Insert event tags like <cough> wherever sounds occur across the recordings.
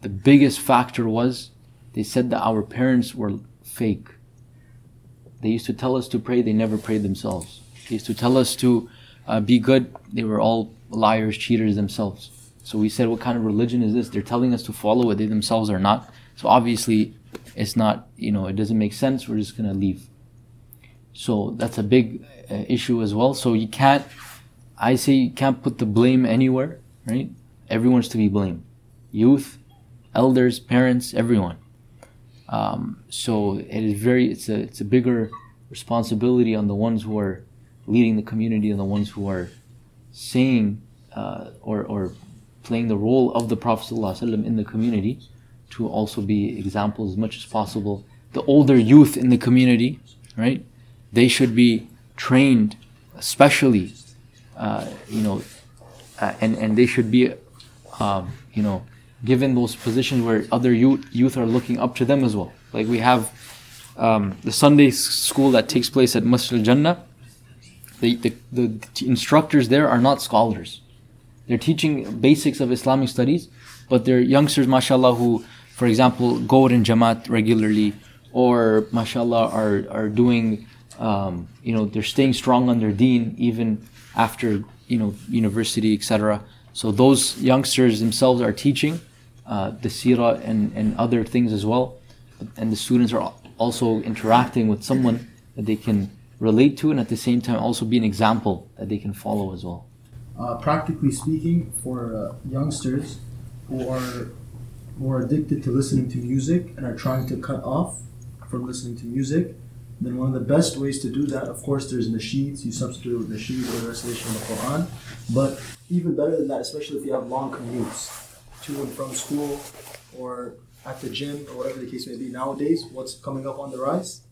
the biggest factor was they said that our parents were fake. They used to tell us to pray, they never prayed themselves. They used to tell us to uh, be good, they were all liars, cheaters themselves. So we said, what kind of religion is this? They're telling us to follow it, they themselves are not. So obviously, it's not, you know, it doesn't make sense. We're just going to leave. So that's a big uh, issue as well. So you can't, I say you can't put the blame anywhere, right? Everyone's to be blamed. Youth, elders, parents, everyone. Um, so it is very, it's a, it's a bigger responsibility on the ones who are leading the community and the ones who are saying uh, or, or playing the role of the Prophet ﷺ in the community to also be examples as much as possible. The older youth in the community, right? They should be trained, especially, uh, you know, uh, and and they should be, um, you know, given those positions where other youth youth are looking up to them as well. Like we have um, the Sunday school that takes place at Masjid Jannah. The, the, the instructors there are not scholars. They're teaching basics of Islamic studies, but they're youngsters, mashallah, who for example, go in Jamaat regularly, or mashallah are, are doing, um, you know, they're staying strong on their deen even after, you know, university, etc. So those youngsters themselves are teaching uh, the seerah and, and other things as well. And the students are also interacting with someone that they can relate to and at the same time also be an example that they can follow as well. Uh, practically speaking, for uh, youngsters who are who are addicted to listening to music and are trying to cut off from listening to music, then one of the best ways to do that, of course, there's nasheeds. You substitute with nasheed or the recitation of the Quran. But even better than that, especially if you have long commutes to and from school or at the gym or whatever the case may be. Nowadays, what's coming up on the rise?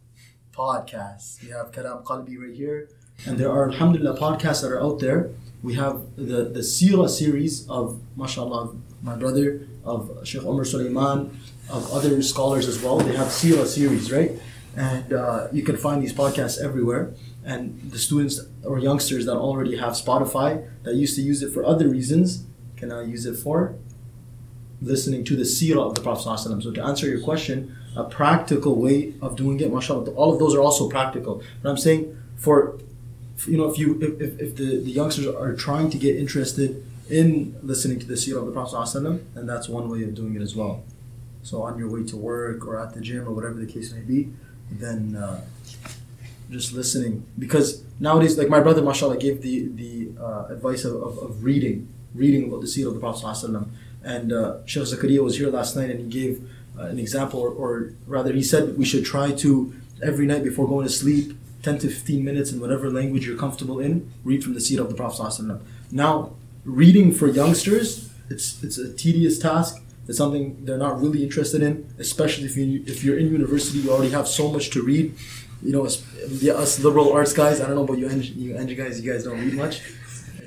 Podcasts. We have Kalaam Qalbi right here. And there are, alhamdulillah, podcasts that are out there. We have the, the Sira series of, mashallah, my brother, of Sheikh Omar Suleiman, of other scholars as well. They have Sira series, right? And uh, you can find these podcasts everywhere. And the students or youngsters that already have Spotify that used to use it for other reasons can now use it for listening to the Sira of the Prophet. So, to answer your question, a practical way of doing it, mashallah, all of those are also practical. But I'm saying for, you know, if you if, if the, the youngsters are trying to get interested in listening to the seerah of the Prophet ﷺ, and that's one way of doing it as well. So on your way to work or at the gym or whatever the case may be, then uh, just listening. Because nowadays, like my brother, mashallah, gave the, the uh, advice of, of, of, reading, reading about the seerah of the Prophet. And uh, Sheikh Zakaria was here last night and he gave uh, an example, or, or rather, he said we should try to, every night before going to sleep, 10 to 15 minutes in whatever language you're comfortable in, read from the seerah of the Prophet. Now, reading for youngsters, it's it's a tedious task. It's something they're not really interested in, especially if you if you're in university, you already have so much to read. You know, us, us liberal arts guys. I don't know about you, you Eng guys. You guys don't read much.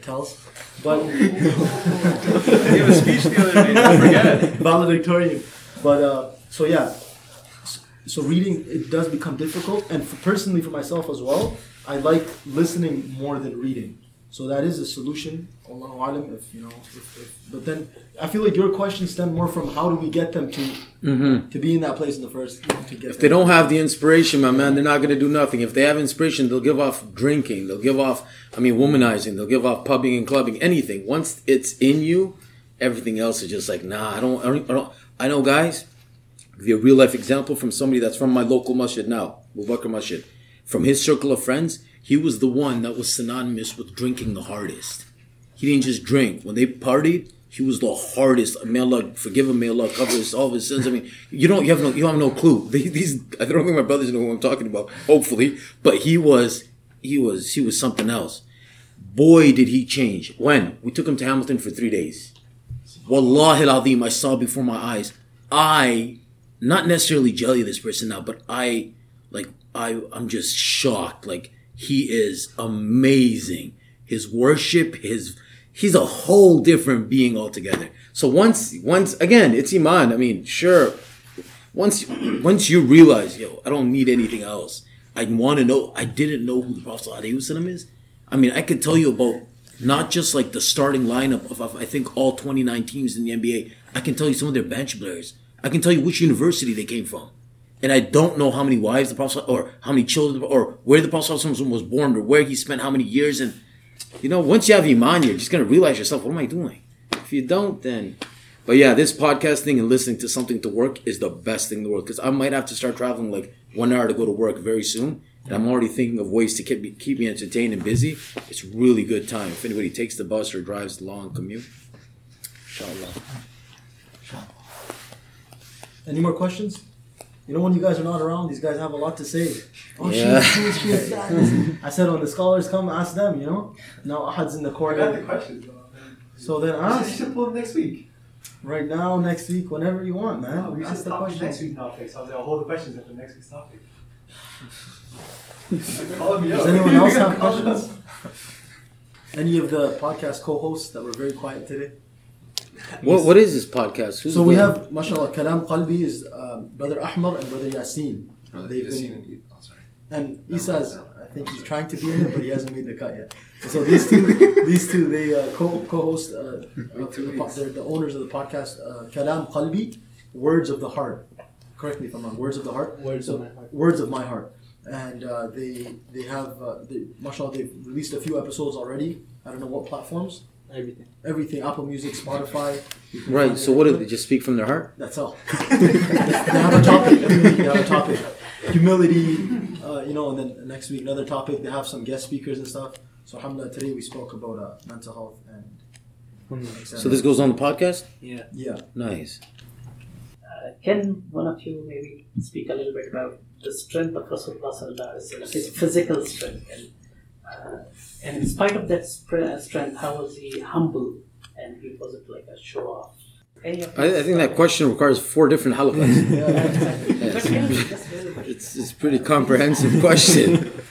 It tells, but <laughs> gave a speech the other day. Don't forget <laughs> valedictorian. But uh, so yeah, so reading it does become difficult, and for, personally for myself as well, I like listening more than reading. So that is a solution. Allahu alam, if you know, if, if, but then I feel like your question stem more from how do we get them to mm-hmm. to be in that place in the first. To get if they don't have the inspiration, my man, they're not going to do nothing. If they have inspiration, they'll give off drinking. They'll give off, I mean, womanizing. They'll give off pubbing and clubbing. Anything. Once it's in you, everything else is just like, nah. I don't. I don't. I, don't, I know, guys. I'll give you a real life example from somebody that's from my local masjid now, Mubakar Masjid. From his circle of friends, he was the one that was synonymous with drinking the hardest. He didn't just drink. When they partied, he was the hardest. May Allah forgive him. May Allah cover his, all of his sins. I mean, you don't, you have no, you have no clue. <laughs> These, I don't think my brothers know who I'm talking about. Hopefully, but he was, he was, he was something else. Boy, did he change. When we took him to Hamilton for three days. Wallahi al I saw before my eyes. I, not necessarily jelly this person now, but I, like, I, I'm just shocked. Like he is amazing. His worship, his he's a whole different being altogether. So once once again, it's iman. I mean, sure. Once <clears throat> once you realize, yo, I don't need anything else. I want to know. I didn't know who the Prophet is. I mean, I could tell you about not just like the starting lineup of, of I think all 29 teams in the NBA. I can tell you some of their bench players. I can tell you which university they came from. And I don't know how many wives the Prophet or how many children or where the Prophet was born or where he spent how many years. And you know, once you have Iman, you're just gonna realize yourself, what am I doing? If you don't, then but yeah, this podcasting and listening to something to work is the best thing in the world because I might have to start traveling like one hour to go to work very soon. And I'm already thinking of ways to keep me, keep me entertained and busy. It's really good time. If anybody takes the bus or drives the long commute, inshallah. Any more questions? You know when you guys are not around, these guys have a lot to say. Oh Yeah. shit, shit, shit, <laughs> yeah. I said when the scholars come, ask them. You know. Now Ahad's in the I got the corner. questions. So then You ask should pull them next week. right now, next week, whenever you want, man. Oh, no, we should ask the stop question. next week's topic. So I was like, I'll hold the questions until next week's topic. <laughs> Does anyone else <laughs> have questions? Any of the podcast co-hosts that were very quiet today? <laughs> What what is this podcast? Who's So we have, mashallah, Kalaam Qalbi is um, Brother Ahmar and Brother Yasin. They've been, and Isa's, I think he's trying to be in it, but he hasn't made the cut yet. So these two, <laughs> these two, they uh, co- co-host, uh, <laughs> uh, the, po- they're the owners of the podcast, uh, Kalaam Qalbi, Words of the Heart. Correct me if I'm wrong. Words of the Heart. Words So, of my heart. Words of my heart. And uh, they they have, uh, they, mashallah, they've released a few episodes already. I don't know what platforms. Everything. Everything, Apple Music, Spotify. Right. So what do they just speak from their heart? That's all. they have a topic. Every week they have a topic. Humility, uh, you know, and then next week another topic. They have some guest speakers and stuff. So, alhamdulillah, today we spoke about uh, mental health and. So this goes on the podcast. Yeah. Yeah. Nice. Uh, can one of you maybe speak a little bit about the strength of Rasulullah sallallahu alaihi wasallam, his physical strength, and, uh, and in spite of that spre- uh, strength, how was he humble and he wasn't like a show off? I, I think that question requires four different halakas. <laughs> yeah, exactly. But can you just really- it's it's a pretty comprehensive question. <laughs>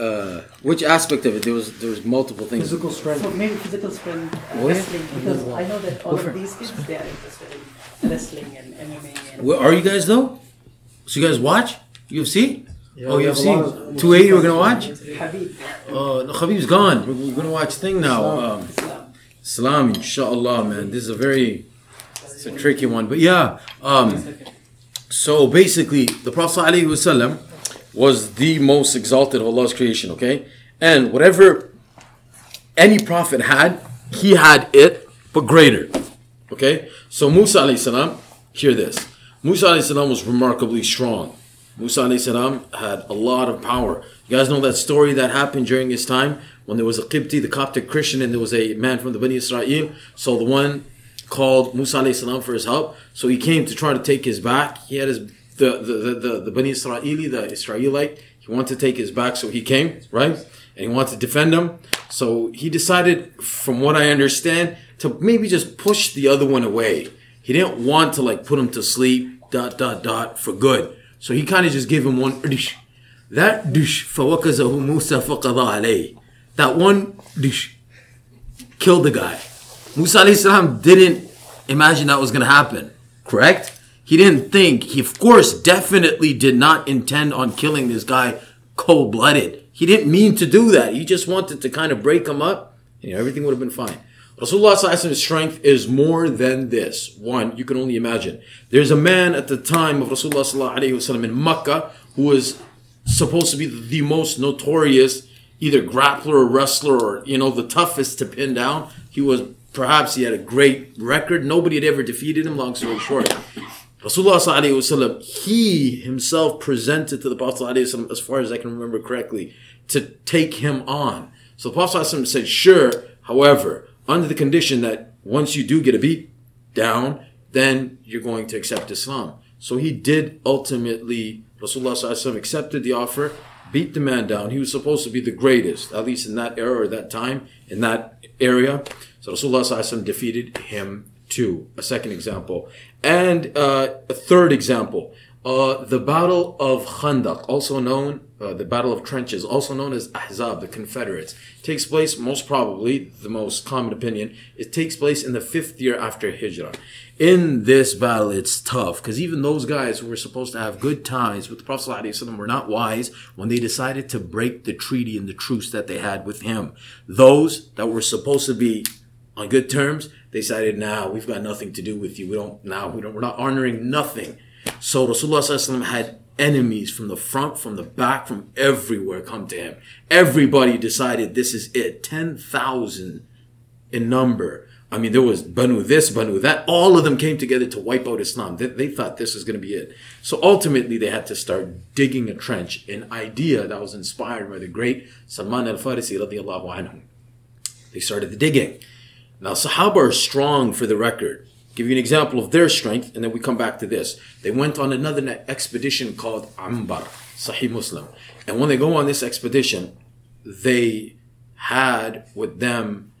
Uh, which aspect of it? There was there was multiple things. Physical strength. So maybe physical strength, uh, wrestling, because I know that all of these kids they are interested in wrestling and MMA and Where are you guys though? So you guys watch UFC? Yeah, oh, we have a lot of- UFC. 280. We're gonna watch. Habib, Oh, no, Khabib's gone. We're, we're gonna watch thing now. Um, Salam, inshallah, man. This is a very it's a tricky one, but yeah. Um, so basically, the Prophet ﷺ was the most exalted of Allah's creation. Okay, and whatever any prophet had, he had it, but greater. Okay, so Musa alayhi salam, hear this. Musa alayhi salam was remarkably strong. Musa salam had a lot of power. You guys know that story that happened during his time when there was a Qibti, the Coptic Christian, and there was a man from the Bani Israel. So the one called Musa salam for his help. So he came to try to take his back. He had his the the the, the, the Bani Israeli, the Israelite. He wanted to take his back, so he came right, and he wanted to defend him. So he decided, from what I understand, to maybe just push the other one away. He didn't want to like put him to sleep, dot dot dot, for good. So he kind of just gave him one dish. That dish, فَوَكَزَهُ مُوسَى فَقَضَى عَلَيْهِ That one dish killed the guy. Musa alayhi salam didn't imagine that was going to happen. Correct? He didn't think. He, of course, definitely did not intend on killing this guy cold blooded. He didn't mean to do that. He just wanted to kind of break him up, and everything would have been fine. Rasulullah sallallahu alaihi wasallam's strength is more than this. One, you can only imagine. There's a man at the time of Rasulullah in Makkah who was supposed to be the most notorious either grappler or wrestler or you know the toughest to pin down. He was perhaps he had a great record. Nobody had ever defeated him. Long story short, Rasulullah he himself presented to the Prophet as far as I can remember correctly to take him on. So the Prophet said, "Sure, however, under the condition that once you do get a beat down, then you're going to accept Islam." So he did ultimately. Rasulullah accepted the offer, beat the man down. He was supposed to be the greatest, at least in that era or that time, in that area. So Rasulullah defeated him too. A second example, and uh, a third example. Uh, the Battle of Khandaq, also known, uh, the Battle of Trenches, also known as Ahzab, the Confederates, takes place most probably, the most common opinion, it takes place in the fifth year after Hijrah. In this battle, it's tough because even those guys who were supposed to have good ties with the Prophet ﷺ were not wise when they decided to break the treaty and the truce that they had with him. Those that were supposed to be on good terms, They decided, nah, we've got nothing to do with you. We don't, now we don't, we're not honoring nothing. So Rasulullah had enemies from the front, from the back, from everywhere come to him. Everybody decided this is it. 10,000 in number. I mean, there was Banu this, Banu that. All of them came together to wipe out Islam. They, they thought this was going to be it. So ultimately, they had to start digging a trench, an idea that was inspired by the great Salman al-Farisi radiallahu anhu. They started the digging. Now, Sahaba are strong for the record. Give you an example of their strength, and then we come back to this. They went on another expedition called Ambar, Sahih Muslim. And when they go on this expedition, they had with them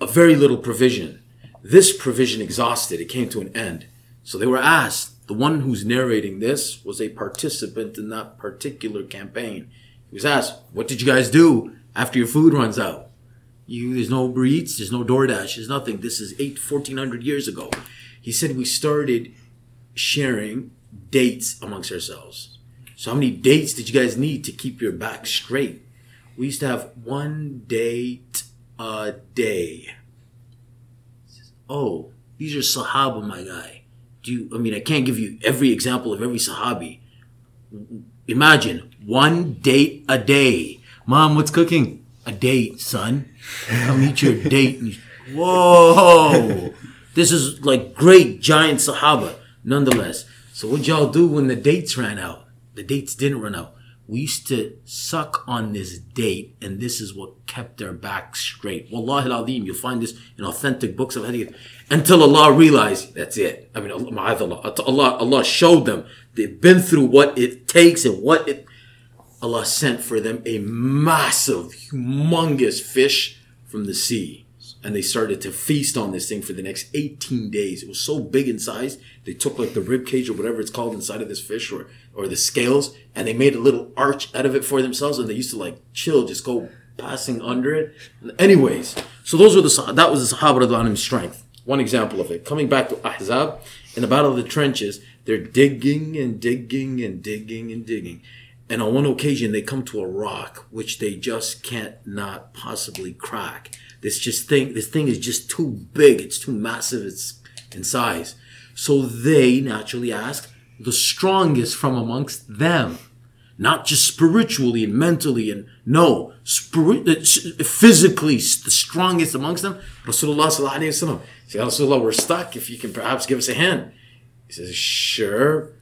a very little provision. This provision exhausted, it came to an end. So they were asked, the one who's narrating this was a participant in that particular campaign. He was asked, What did you guys do after your food runs out? You, there's no Uber Eats, there's no DoorDash, there's nothing. This is eight, 1400 years ago. He said we started sharing dates amongst ourselves. So how many dates did you guys need to keep your back straight? We used to have one date a day. Oh, these are Sahaba, my guy. Do you, I mean, I can't give you every example of every Sahabi. Imagine one date a day. Mom, what's cooking? A date, son. Come eat your date. And, Whoa! This is like great giant Sahaba, nonetheless. So what y'all do when the dates ran out? The dates didn't run out. We used to suck on this date, and this is what kept our back straight. Wallahi al-Azim, you'll find this in authentic books of hadith. Until Allah realized, that's it. I mean, Allah, Allah, Allah showed them. They've been through what it takes and what it, Allah sent for them a massive, humongous fish from the sea. And they started to feast on this thing for the next 18 days. It was so big in size, they took like the rib cage or whatever it's called inside of this fish or, or the scales, and they made a little arch out of it for themselves, and they used to like chill, just go passing under it. Anyways, so those were the, that was the Sahaba strength. One example of it. Coming back to Ahzab, in the Battle of the Trenches, they're digging and digging and digging and digging. And on one occasion, they come to a rock which they just can't not possibly crack. This just thing, this thing is just too big. It's too massive. It's in size. So they naturally ask the strongest from amongst them, not just spiritually and mentally and no, spirit, uh, physically the strongest amongst them. Rasulullah sallallahu alaihi wasallam. Say, Rasulullah, we're stuck. If you can perhaps give us a hand. He says, sure.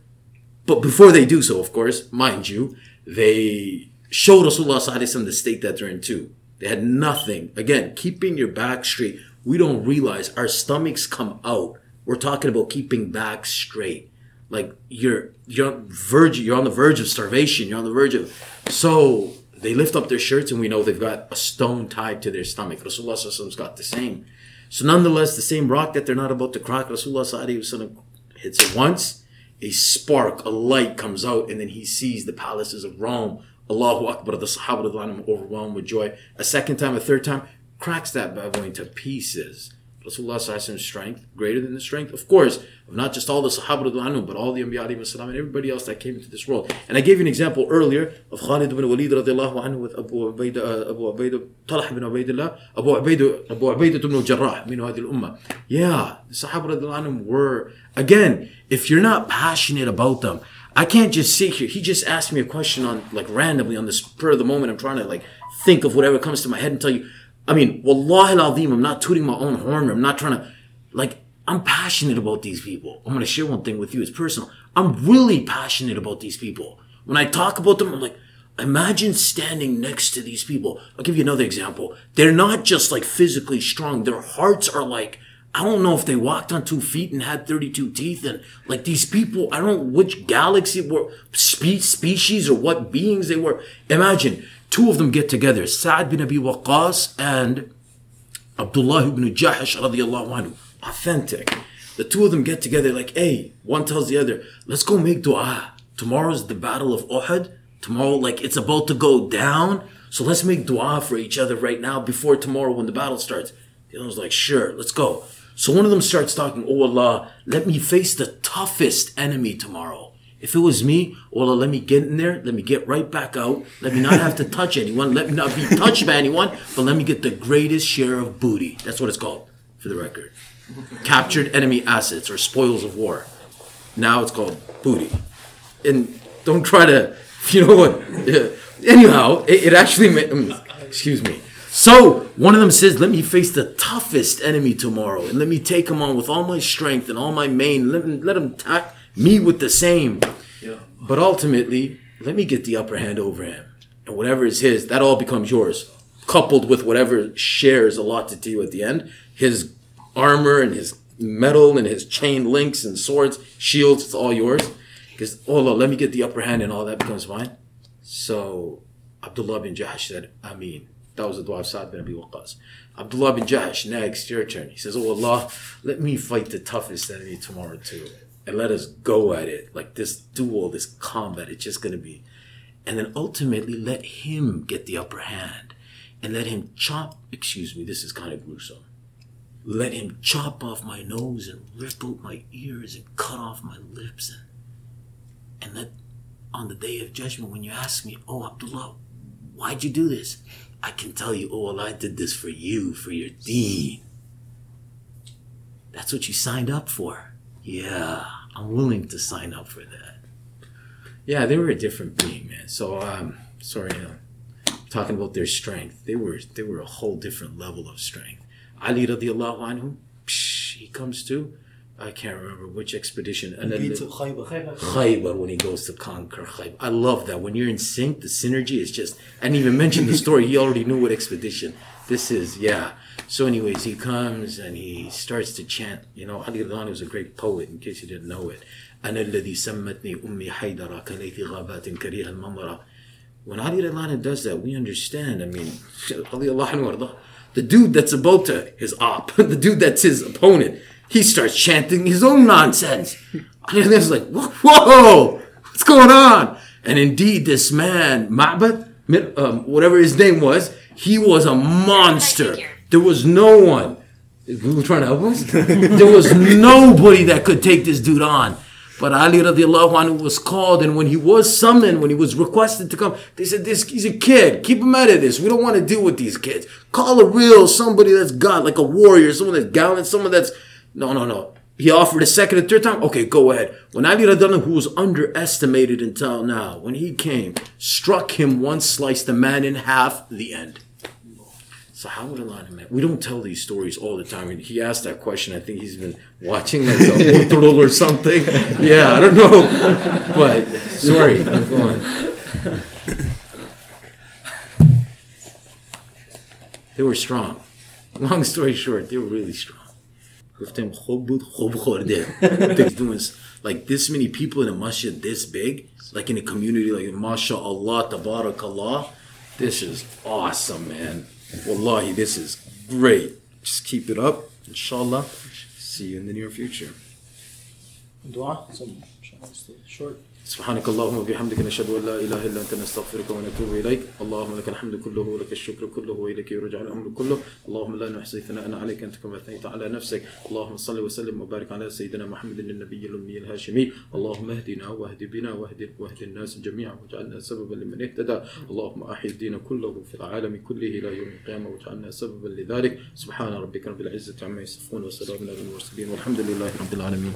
But before they do so, of course, mind you, they show Rasulullah the state that they're in too. They had nothing. Again, keeping your back straight. We don't realize our stomachs come out. We're talking about keeping back straight. Like you're you're verge you're on the verge of starvation. You're on the verge of so they lift up their shirts and we know they've got a stone tied to their stomach. Rasulullah's got the same. So nonetheless, the same rock that they're not about to crack, Rasulullah hits it once. A spark, a light comes out, and then he sees the palaces of Rome Allahu Akbar, the Sahaba overwhelmed with joy. A second time, a third time, cracks that bad boy into pieces. Rasulullah's strength, greater than the strength, of course, of not just all the Sahaba but all the Anbiya and everybody else that came into this world. And I gave you an example earlier of Khalid ibn Walid radiallahu anhu with Abu Ubaidah, uh, Abu Ubaidah, Talha ibn Ubaidillah, Abu Ubaidah, Abu Ubaidah ibn Jarrah, min hadil ummah. Yeah, the Sahaba anhu were, again, if you're not passionate about them, I can't just sit here. He just asked me a question on like randomly on the spur of the moment. I'm trying to like think of whatever comes to my head and tell you. I mean, wallahi al-azim, I'm not tooting my own horn. I'm not trying to like I'm passionate about these people. I'm gonna share one thing with you. It's personal. I'm really passionate about these people. When I talk about them, I'm like, imagine standing next to these people. I'll give you another example. They're not just like physically strong. Their hearts are like I don't know if they walked on two feet and had 32 teeth. And like these people, I don't know which galaxy were, spe- species or what beings they were. Imagine two of them get together, Sa'ad bin Abi Waqqas and Abdullah ibn Jahash radiallahu anhu. Authentic. The two of them get together like, hey, one tells the other, let's go make dua. Tomorrow's the battle of Uhud. Tomorrow, like it's about to go down. So let's make dua for each other right now before tomorrow when the battle starts. The other was like, sure, let's go. So one of them starts talking, Oh Allah, let me face the toughest enemy tomorrow. If it was me, Allah, let me get in there, let me get right back out, let me not have to touch anyone, let me not be touched by anyone, but let me get the greatest share of booty. That's what it's called, for the record. captured enemy assets or spoils of war. Now it's called booty. And don't try to, <laughs> you know what? <laughs> Anyhow, it, it actually, ma- um, excuse me. So one of them says, "Let me face the toughest enemy tomorrow, and let me take him on with all my strength and all my main. Let him, let him attack me with the same. But ultimately, let me get the upper hand over him, and whatever is his, that all becomes yours, coupled with whatever shares a lot to you at the end. His armor and his metal and his chain links and swords, shields, it's all yours. Because oh Lord, let me get the upper hand, and all that becomes mine. So Abdullah bin Jahash said, Ameen. That was the dua of Sa'd bin Abi Waqqas. Abdullah bin Jahash, next, your turn. He says, Oh Allah, let me fight the toughest enemy tomorrow too. And let us go at it. Like this duel, this combat, it's just going to be. And then ultimately let him get the upper hand. And let him chop, excuse me, this is kind of gruesome. Let him chop off my nose and rip out my ears and cut off my lips. And, and let on the day of judgment, when you ask me, Oh, Abdullah, why'd you do this? I can tell you, oh, well, I did this for you, for your deen. That's what you signed up for. Yeah, I'm willing to sign up for that. Yeah, they were a different being, man. So, um, sorry, uh, talking about their strength. They were they were a whole different level of strength. Ali radiallahu anhu, psh, he comes to, I can't remember which expedition. And then Gates the- of Khaybar. Khaybar when he goes to conquer Khaybar. I love that. When you're in sync, the synergy is just, I didn't even mention the story. He already knew what expedition. This is, yeah. So, anyways, he comes and he starts to chant. You know, Ali Radhan was a great poet, in case you didn't know it. أنا الذي سمتني أمي حيدرة كليث غابات كريه المنظرة. When Ali Radhan does that, we understand. I mean, <laughs> Ali Allah the dude that's about to, his op, <laughs> the dude that's his opponent, he starts chanting his own nonsense. <laughs> And it's like, whoa, whoa, what's going on? And indeed, this man, Ma'bad, um, whatever his name was, he was a monster. There was no one. We were trying to help us. <laughs> there was nobody that could take this dude on. But Ali radiallahu anhu was called, and when he was summoned, when he was requested to come, they said, "This he's a kid. Keep him out of this. We don't want to deal with these kids. Call a real somebody that's God, like a warrior, someone that's gallant, someone that's no, no, no." He offered a second and third time. Okay, go ahead. When Ali radiallahu who was underestimated until now, when he came, struck him once, sliced the man in half. The end. So how would Allah man? We don't tell these stories all the time. And he asked that question. I think he's been watching like a Mutrul <laughs> or something. Yeah, I don't know. But sorry, go on. They were strong. Long story short, they were really strong. گفتم خوب بود خوب خورده They're doing s- like this many people in a masjid this big like in a community like mashallah tabarakallah this is awesome man wallahi this is great. Just keep it up inshallah. See you in the near future. Dua. سبحانك اللهم وبحمدك نشهد أن لا إله إلا أنت نستغفرك ونتوب إليك. اللهم لك الحمد كله ولك الشكر كله وإليك يرجع الأمر كله. اللهم لا نحصي ثناء عليك أنت كما اثنيت على نفسك. اللهم صل وسلم وبارك على سيدنا محمد النبي الأمي الهاشمي. اللهم اهدنا واهد بنا واهد واهد الناس جميعا واجعلنا سببا لمن اهتدى. اللهم احي الدين كله في العالم كله إلى يوم القيامة واجعلنا سببا لذلك. سبحان ربك رب العزة عما يصفون وسلام على المرسلين والحمد لله رب العالمين.